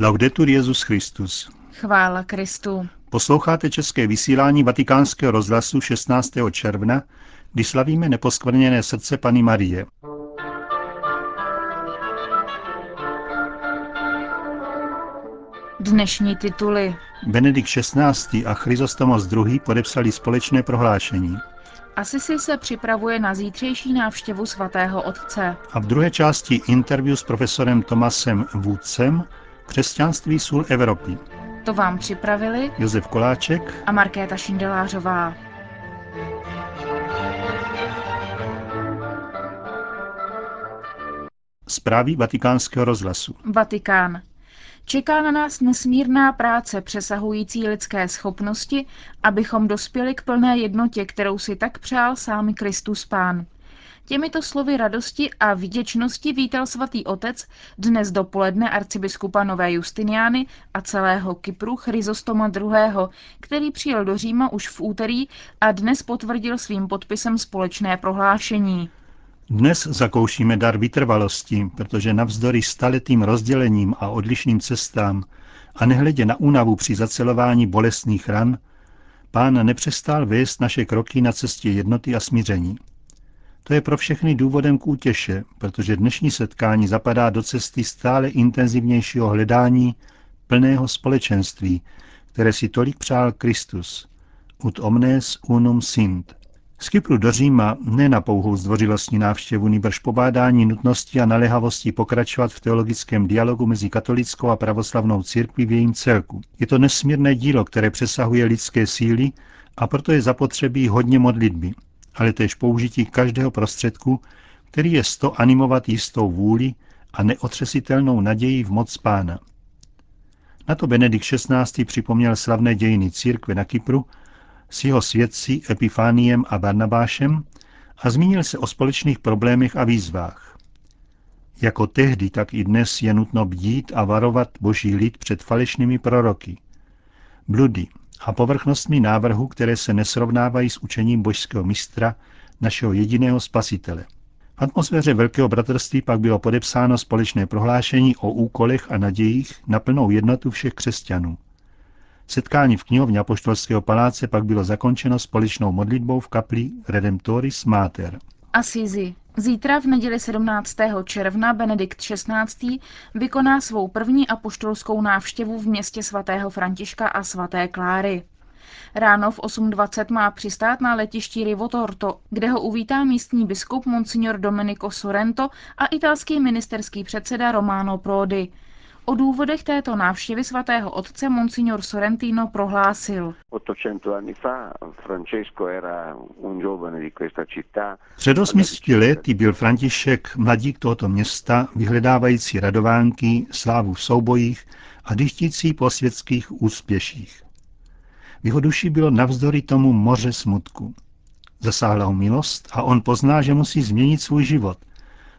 Laudetur Jezus Christus. Chvála Kristu. Posloucháte české vysílání Vatikánského rozhlasu 16. června, kdy slavíme neposkvrněné srdce Pany Marie. Dnešní tituly. Benedikt XVI. a Chryzostomos II. podepsali společné prohlášení. Asisi se připravuje na zítřejší návštěvu svatého otce. A v druhé části interview s profesorem Tomasem Vůdcem Křesťanství sůl Evropy. To vám připravili Josef Koláček a Markéta Šindelářová. Zprávy vatikánského rozhlasu. Vatikán. Čeká na nás nesmírná práce přesahující lidské schopnosti, abychom dospěli k plné jednotě, kterou si tak přál sám Kristus Pán. Těmito slovy radosti a vděčnosti vítal svatý otec dnes dopoledne arcibiskupa Nové Justiniány a celého Kypru Chryzostoma II., který přijel do Říma už v úterý a dnes potvrdil svým podpisem společné prohlášení. Dnes zakoušíme dar vytrvalosti, protože navzdory staletým rozdělením a odlišným cestám a nehledě na únavu při zacelování bolestných ran, pán nepřestal vést naše kroky na cestě jednoty a smíření. To je pro všechny důvodem k útěše, protože dnešní setkání zapadá do cesty stále intenzivnějšího hledání plného společenství, které si tolik přál Kristus. Ut omnes unum sint. Z Kypru do Říma ne na pouhou zdvořilostní návštěvu, nýbrž pobádání nutnosti a naléhavosti pokračovat v teologickém dialogu mezi katolickou a pravoslavnou církví v jejím celku. Je to nesmírné dílo, které přesahuje lidské síly a proto je zapotřebí hodně modlitby, ale též použití každého prostředku, který je sto animovat jistou vůli a neotřesitelnou naději v moc pána. Na to Benedikt XVI. připomněl slavné dějiny církve na Kypru s jeho svědci Epifániem a Barnabášem a zmínil se o společných problémech a výzvách. Jako tehdy, tak i dnes je nutno bdít a varovat boží lid před falešnými proroky. Bludy a povrchnostmi návrhu, které se nesrovnávají s učením božského mistra, našeho jediného spasitele. V atmosféře Velkého bratrství pak bylo podepsáno společné prohlášení o úkolech a nadějích na plnou jednotu všech křesťanů. Setkání v knihovně Apoštolského paláce pak bylo zakončeno společnou modlitbou v kapli Redemptoris Mater. Asizi. Zítra v neděli 17. června Benedikt XVI. vykoná svou první apoštolskou návštěvu v městě svatého Františka a svaté Kláry. Ráno v 8.20 má přistát na letišti Rivotorto, kde ho uvítá místní biskup Monsignor Domenico Sorrento a italský ministerský předseda Romano Prodi. O důvodech této návštěvy svatého otce Monsignor Sorrentino prohlásil. Před 800 lety byl František mladík tohoto města, vyhledávající radovánky, slávu v soubojích a dyštící po světských úspěších. V jeho duši bylo navzdory tomu moře smutku. Zasáhla ho milost a on pozná, že musí změnit svůj život.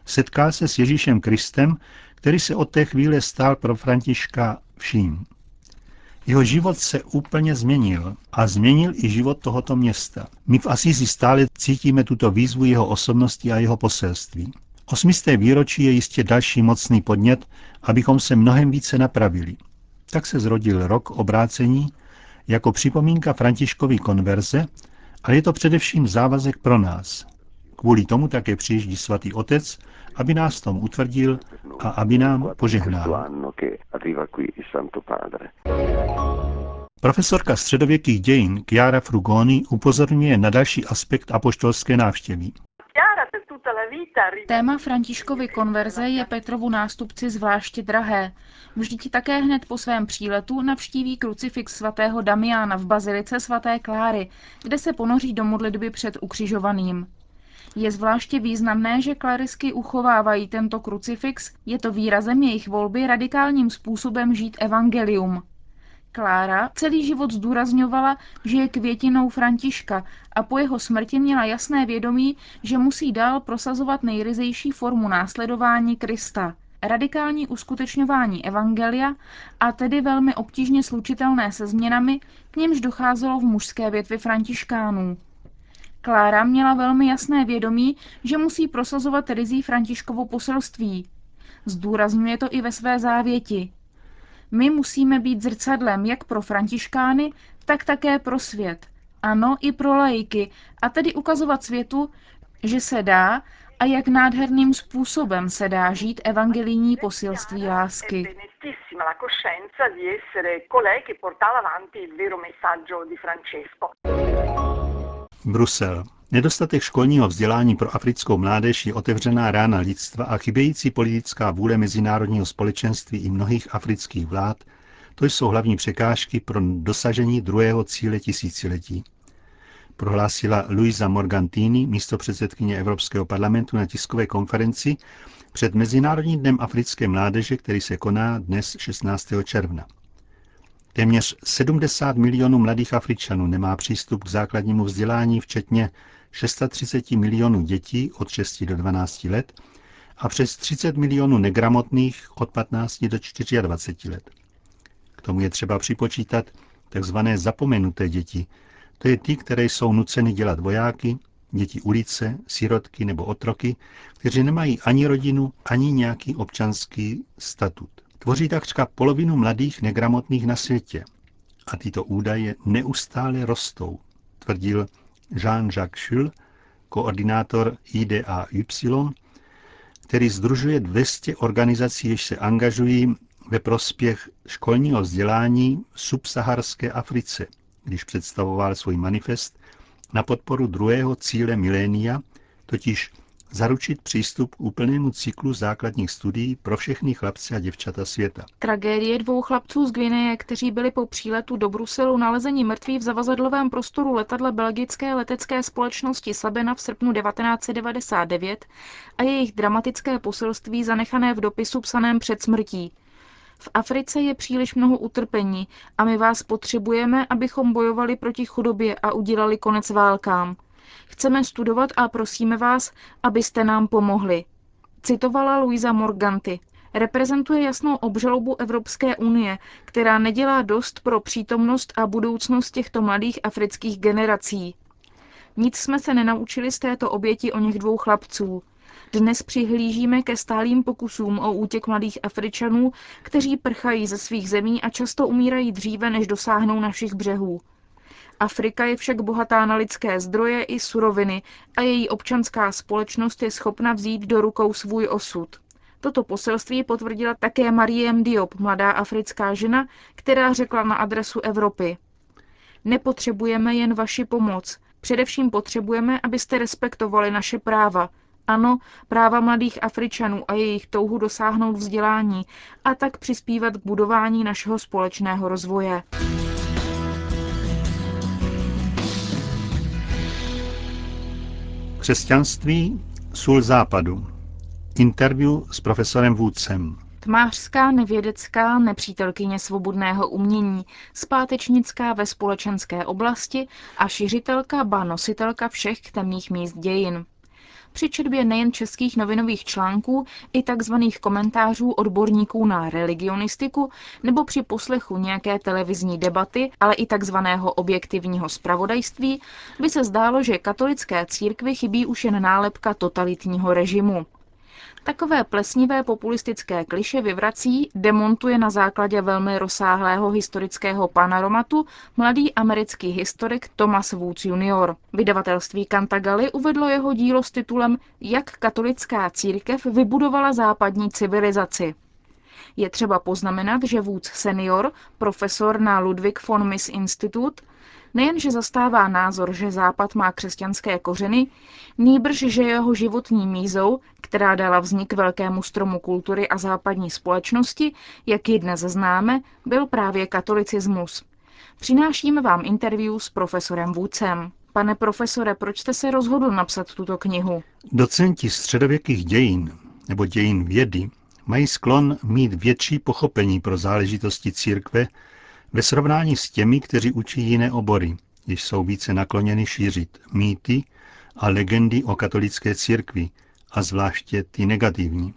Setkal se s Ježíšem Kristem, který se od té chvíle stal pro Františka vším. Jeho život se úplně změnil a změnil i život tohoto města. My v Asisi stále cítíme tuto výzvu jeho osobnosti a jeho poselství. Osmisté výročí je jistě další mocný podnět, abychom se mnohem více napravili. Tak se zrodil rok obrácení jako připomínka Františkovy konverze, ale je to především závazek pro nás. Kvůli tomu také přijíždí svatý otec, aby nás tom utvrdil a aby nám požehnal. Profesorka středověkých dějin Chiara Frugoni upozorňuje na další aspekt apoštolské návštěvy. Téma Františkovy konverze je Petrovu nástupci zvláště drahé. Vždyť také hned po svém příletu navštíví krucifix svatého Damiana v bazilice svaté Kláry, kde se ponoří do modlitby před ukřižovaným. Je zvláště významné, že klarisky uchovávají tento krucifix, je to výrazem jejich volby radikálním způsobem žít evangelium. Klára celý život zdůrazňovala, že je květinou Františka a po jeho smrti měla jasné vědomí, že musí dál prosazovat nejryzejší formu následování Krista, radikální uskutečňování evangelia a tedy velmi obtížně slučitelné se změnami, k němž docházelo v mužské větvi františkánů. Klára měla velmi jasné vědomí, že musí prosazovat rizí Františkovo poselství. Zdůrazňuje to i ve své závěti. My musíme být zrcadlem jak pro františkány, tak také pro svět. Ano, i pro lajky, a tedy ukazovat světu, že se dá a jak nádherným způsobem se dá žít evangelijní posilství lásky. Brusel. Nedostatek školního vzdělání pro africkou mládež je otevřená rána lidstva a chybějící politická vůle mezinárodního společenství i mnohých afrických vlád, to jsou hlavní překážky pro dosažení druhého cíle tisíciletí. Prohlásila Luisa Morgantini, místo předsedkyně Evropského parlamentu na tiskové konferenci před Mezinárodním dnem africké mládeže, který se koná dnes 16. června. Téměř 70 milionů mladých Afričanů nemá přístup k základnímu vzdělání, včetně 630 milionů dětí od 6 do 12 let a přes 30 milionů negramotných od 15 do 24 let. K tomu je třeba připočítat takzvané zapomenuté děti, to je ty, které jsou nuceny dělat vojáky, děti ulice, sirotky nebo otroky, kteří nemají ani rodinu, ani nějaký občanský statut. Tvoří takřka polovinu mladých negramotných na světě. A tyto údaje neustále rostou, tvrdil Jean-Jacques Schul, koordinátor IDAY, který združuje 200 organizací, jež se angažují ve prospěch školního vzdělání v subsaharské Africe, když představoval svůj manifest na podporu druhého cíle milénia, totiž zaručit přístup k úplnému cyklu základních studií pro všechny chlapce a děvčata světa. Tragédie dvou chlapců z Gvineje, kteří byli po příletu do Bruselu nalezeni mrtví v zavazadlovém prostoru letadla belgické letecké společnosti Sabena v srpnu 1999 a jejich dramatické poselství zanechané v dopisu psaném před smrtí. V Africe je příliš mnoho utrpení a my vás potřebujeme, abychom bojovali proti chudobě a udělali konec válkám. Chceme studovat a prosíme vás, abyste nám pomohli. Citovala Luisa Morganti. Reprezentuje jasnou obžalobu Evropské unie, která nedělá dost pro přítomnost a budoucnost těchto mladých afrických generací. Nic jsme se nenaučili z této oběti o něch dvou chlapců. Dnes přihlížíme ke stálým pokusům o útěk mladých Afričanů, kteří prchají ze svých zemí a často umírají dříve, než dosáhnou našich břehů. Afrika je však bohatá na lidské zdroje i suroviny a její občanská společnost je schopna vzít do rukou svůj osud. Toto poselství potvrdila také Mariem Diop, mladá africká žena, která řekla na adresu Evropy. Nepotřebujeme jen vaši pomoc, především potřebujeme, abyste respektovali naše práva, ano, práva mladých Afričanů a jejich touhu dosáhnout vzdělání a tak přispívat k budování našeho společného rozvoje. Křesťanství, sůl západu. Interview s profesorem Vůdcem. Tmářská, nevědecká, nepřítelkyně svobodného umění, zpátečnická ve společenské oblasti a šiřitelka ba nositelka všech temných míst dějin při četbě nejen českých novinových článků i tzv. komentářů odborníků na religionistiku nebo při poslechu nějaké televizní debaty, ale i tzv. objektivního spravodajství, by se zdálo, že katolické církvi chybí už jen nálepka totalitního režimu. Takové plesnivé populistické kliše vyvrací, demontuje na základě velmi rozsáhlého historického panoromatu mladý americký historik Thomas Woods Jr. Vydavatelství Cantagalli uvedlo jeho dílo s titulem Jak katolická církev vybudovala západní civilizaci. Je třeba poznamenat, že Woods senior, profesor na Ludwig von Miss Institute, Nejenže zastává názor, že Západ má křesťanské kořeny, nýbrž, že jeho životní mízou, která dala vznik velkému stromu kultury a západní společnosti, jak ji dnes známe, byl právě katolicismus. Přinášíme vám interview s profesorem Vůcem. Pane profesore, proč jste se rozhodl napsat tuto knihu? Docenti středověkých dějin nebo dějin vědy mají sklon mít větší pochopení pro záležitosti církve ve srovnání s těmi, kteří učí jiné obory, jež jsou více nakloněny šířit mýty a legendy o katolické církvi, a zvláště ty negativní.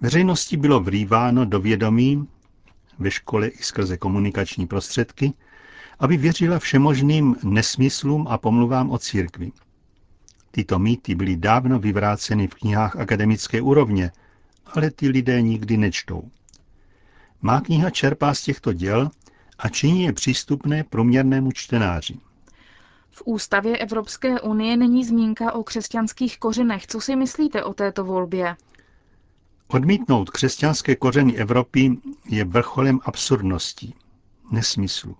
Veřejnosti bylo vrýváno do vědomí, ve škole i skrze komunikační prostředky, aby věřila všemožným nesmyslům a pomluvám o církvi. Tyto mýty byly dávno vyvráceny v knihách akademické úrovně, ale ty lidé nikdy nečtou. Má kniha čerpá z těchto děl a činí je přístupné průměrnému čtenáři. V ústavě Evropské unie není zmínka o křesťanských kořenech. Co si myslíte o této volbě? Odmítnout křesťanské kořeny Evropy je vrcholem absurdností, nesmyslu.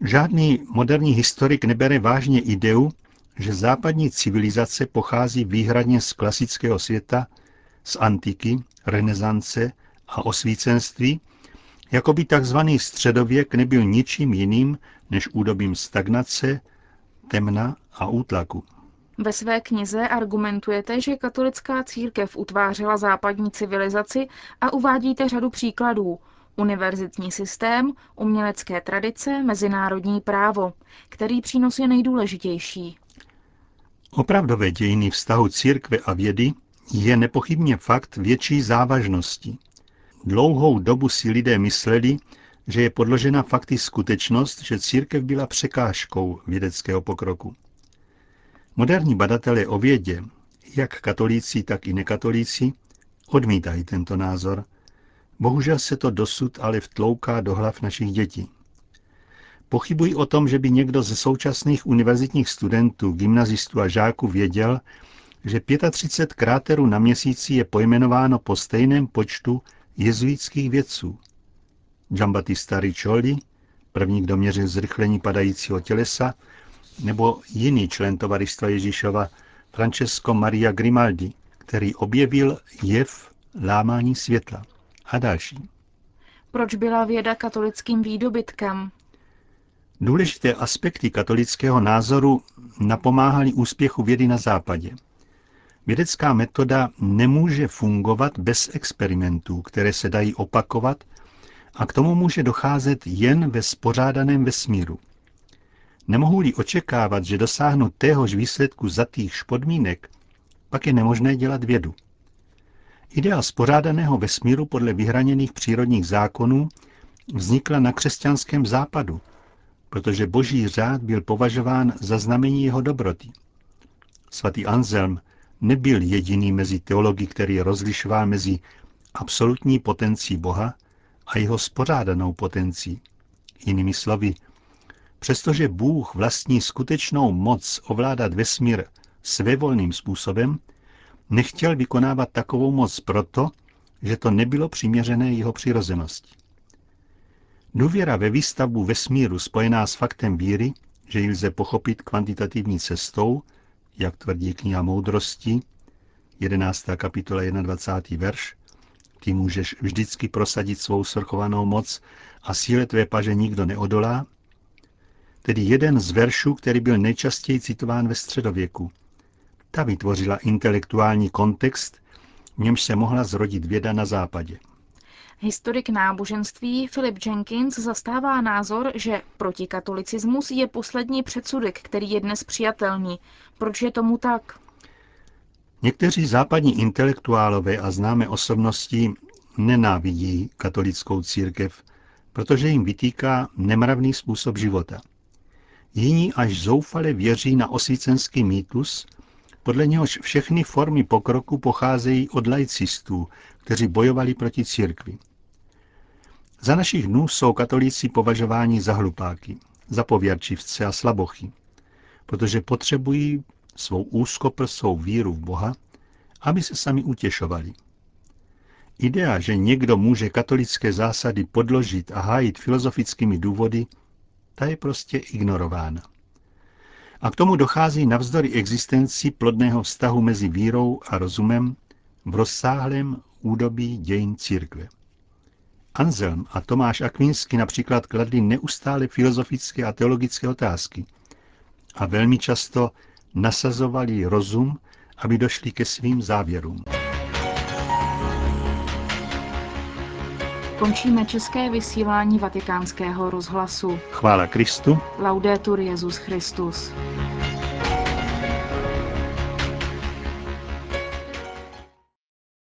Žádný moderní historik nebere vážně ideu, že západní civilizace pochází výhradně z klasického světa, z antiky, renesance a osvícenství, jako by tzv. středověk nebyl ničím jiným než údobím stagnace, temna a útlaku. Ve své knize argumentujete, že katolická církev utvářela západní civilizaci a uvádíte řadu příkladů. Univerzitní systém, umělecké tradice, mezinárodní právo. Který přínos je nejdůležitější? Opravdové dějiny vztahu církve a vědy je nepochybně fakt větší závažnosti. Dlouhou dobu si lidé mysleli, že je podložena fakty skutečnost, že církev byla překážkou vědeckého pokroku. Moderní badatelé o vědě, jak katolíci, tak i nekatolíci, odmítají tento názor. Bohužel se to dosud ale vtlouká do hlav našich dětí. Pochybuji o tom, že by někdo ze současných univerzitních studentů, gymnazistů a žáků věděl, že 35 kráterů na měsíci je pojmenováno po stejném počtu jezuitských vědců. Giambattista Riccioli, první, kdo měřil zrychlení padajícího tělesa, nebo jiný člen tovaristva Ježíšova, Francesco Maria Grimaldi, který objevil jev lámání světla a další. Proč byla věda katolickým výdobytkem? Důležité aspekty katolického názoru napomáhaly úspěchu vědy na západě. Vědecká metoda nemůže fungovat bez experimentů, které se dají opakovat a k tomu může docházet jen ve spořádaném vesmíru. Nemohu-li očekávat, že dosáhnu téhož výsledku za týchž podmínek, pak je nemožné dělat vědu. Idea spořádaného vesmíru podle vyhraněných přírodních zákonů vznikla na křesťanském západu, protože boží řád byl považován za znamení jeho dobroty. Svatý Anselm nebyl jediný mezi teology, který rozlišoval mezi absolutní potencí Boha a jeho spořádanou potencí. Jinými slovy, přestože Bůh vlastní skutečnou moc ovládat vesmír svévolným způsobem, nechtěl vykonávat takovou moc proto, že to nebylo přiměřené jeho přirozenosti. Důvěra ve výstavbu vesmíru spojená s faktem víry, že ji lze pochopit kvantitativní cestou, jak tvrdí kniha Moudrosti, 11. kapitola 21. verš, ty můžeš vždycky prosadit svou svrchovanou moc a síle tvé paže nikdo neodolá, tedy jeden z veršů, který byl nejčastěji citován ve středověku. Ta vytvořila intelektuální kontext, v němž se mohla zrodit věda na západě. Historik náboženství Philip Jenkins zastává názor, že protikatolicismus je poslední předsudek, který je dnes přijatelný. Proč je tomu tak? Někteří západní intelektuálové a známé osobnosti nenávidí katolickou církev, protože jim vytýká nemravný způsob života. Jiní až zoufale věří na osvícenský mýtus, podle něhož všechny formy pokroku pocházejí od laicistů, kteří bojovali proti církvi. Za našich dnů jsou katolíci považováni za hlupáky, za pověrčivce a slabochy, protože potřebují svou úzkoprsou víru v Boha, aby se sami utěšovali. Idea, že někdo může katolické zásady podložit a hájit filozofickými důvody, ta je prostě ignorována. A k tomu dochází navzdory existenci plodného vztahu mezi vírou a rozumem v rozsáhlém údobí dějin církve. Anselm a Tomáš Akvinsky například kladli neustále filozofické a teologické otázky a velmi často nasazovali rozum, aby došli ke svým závěrům. Končíme české vysílání vatikánského rozhlasu. Chvála Kristu. Laudetur Jezus Christus.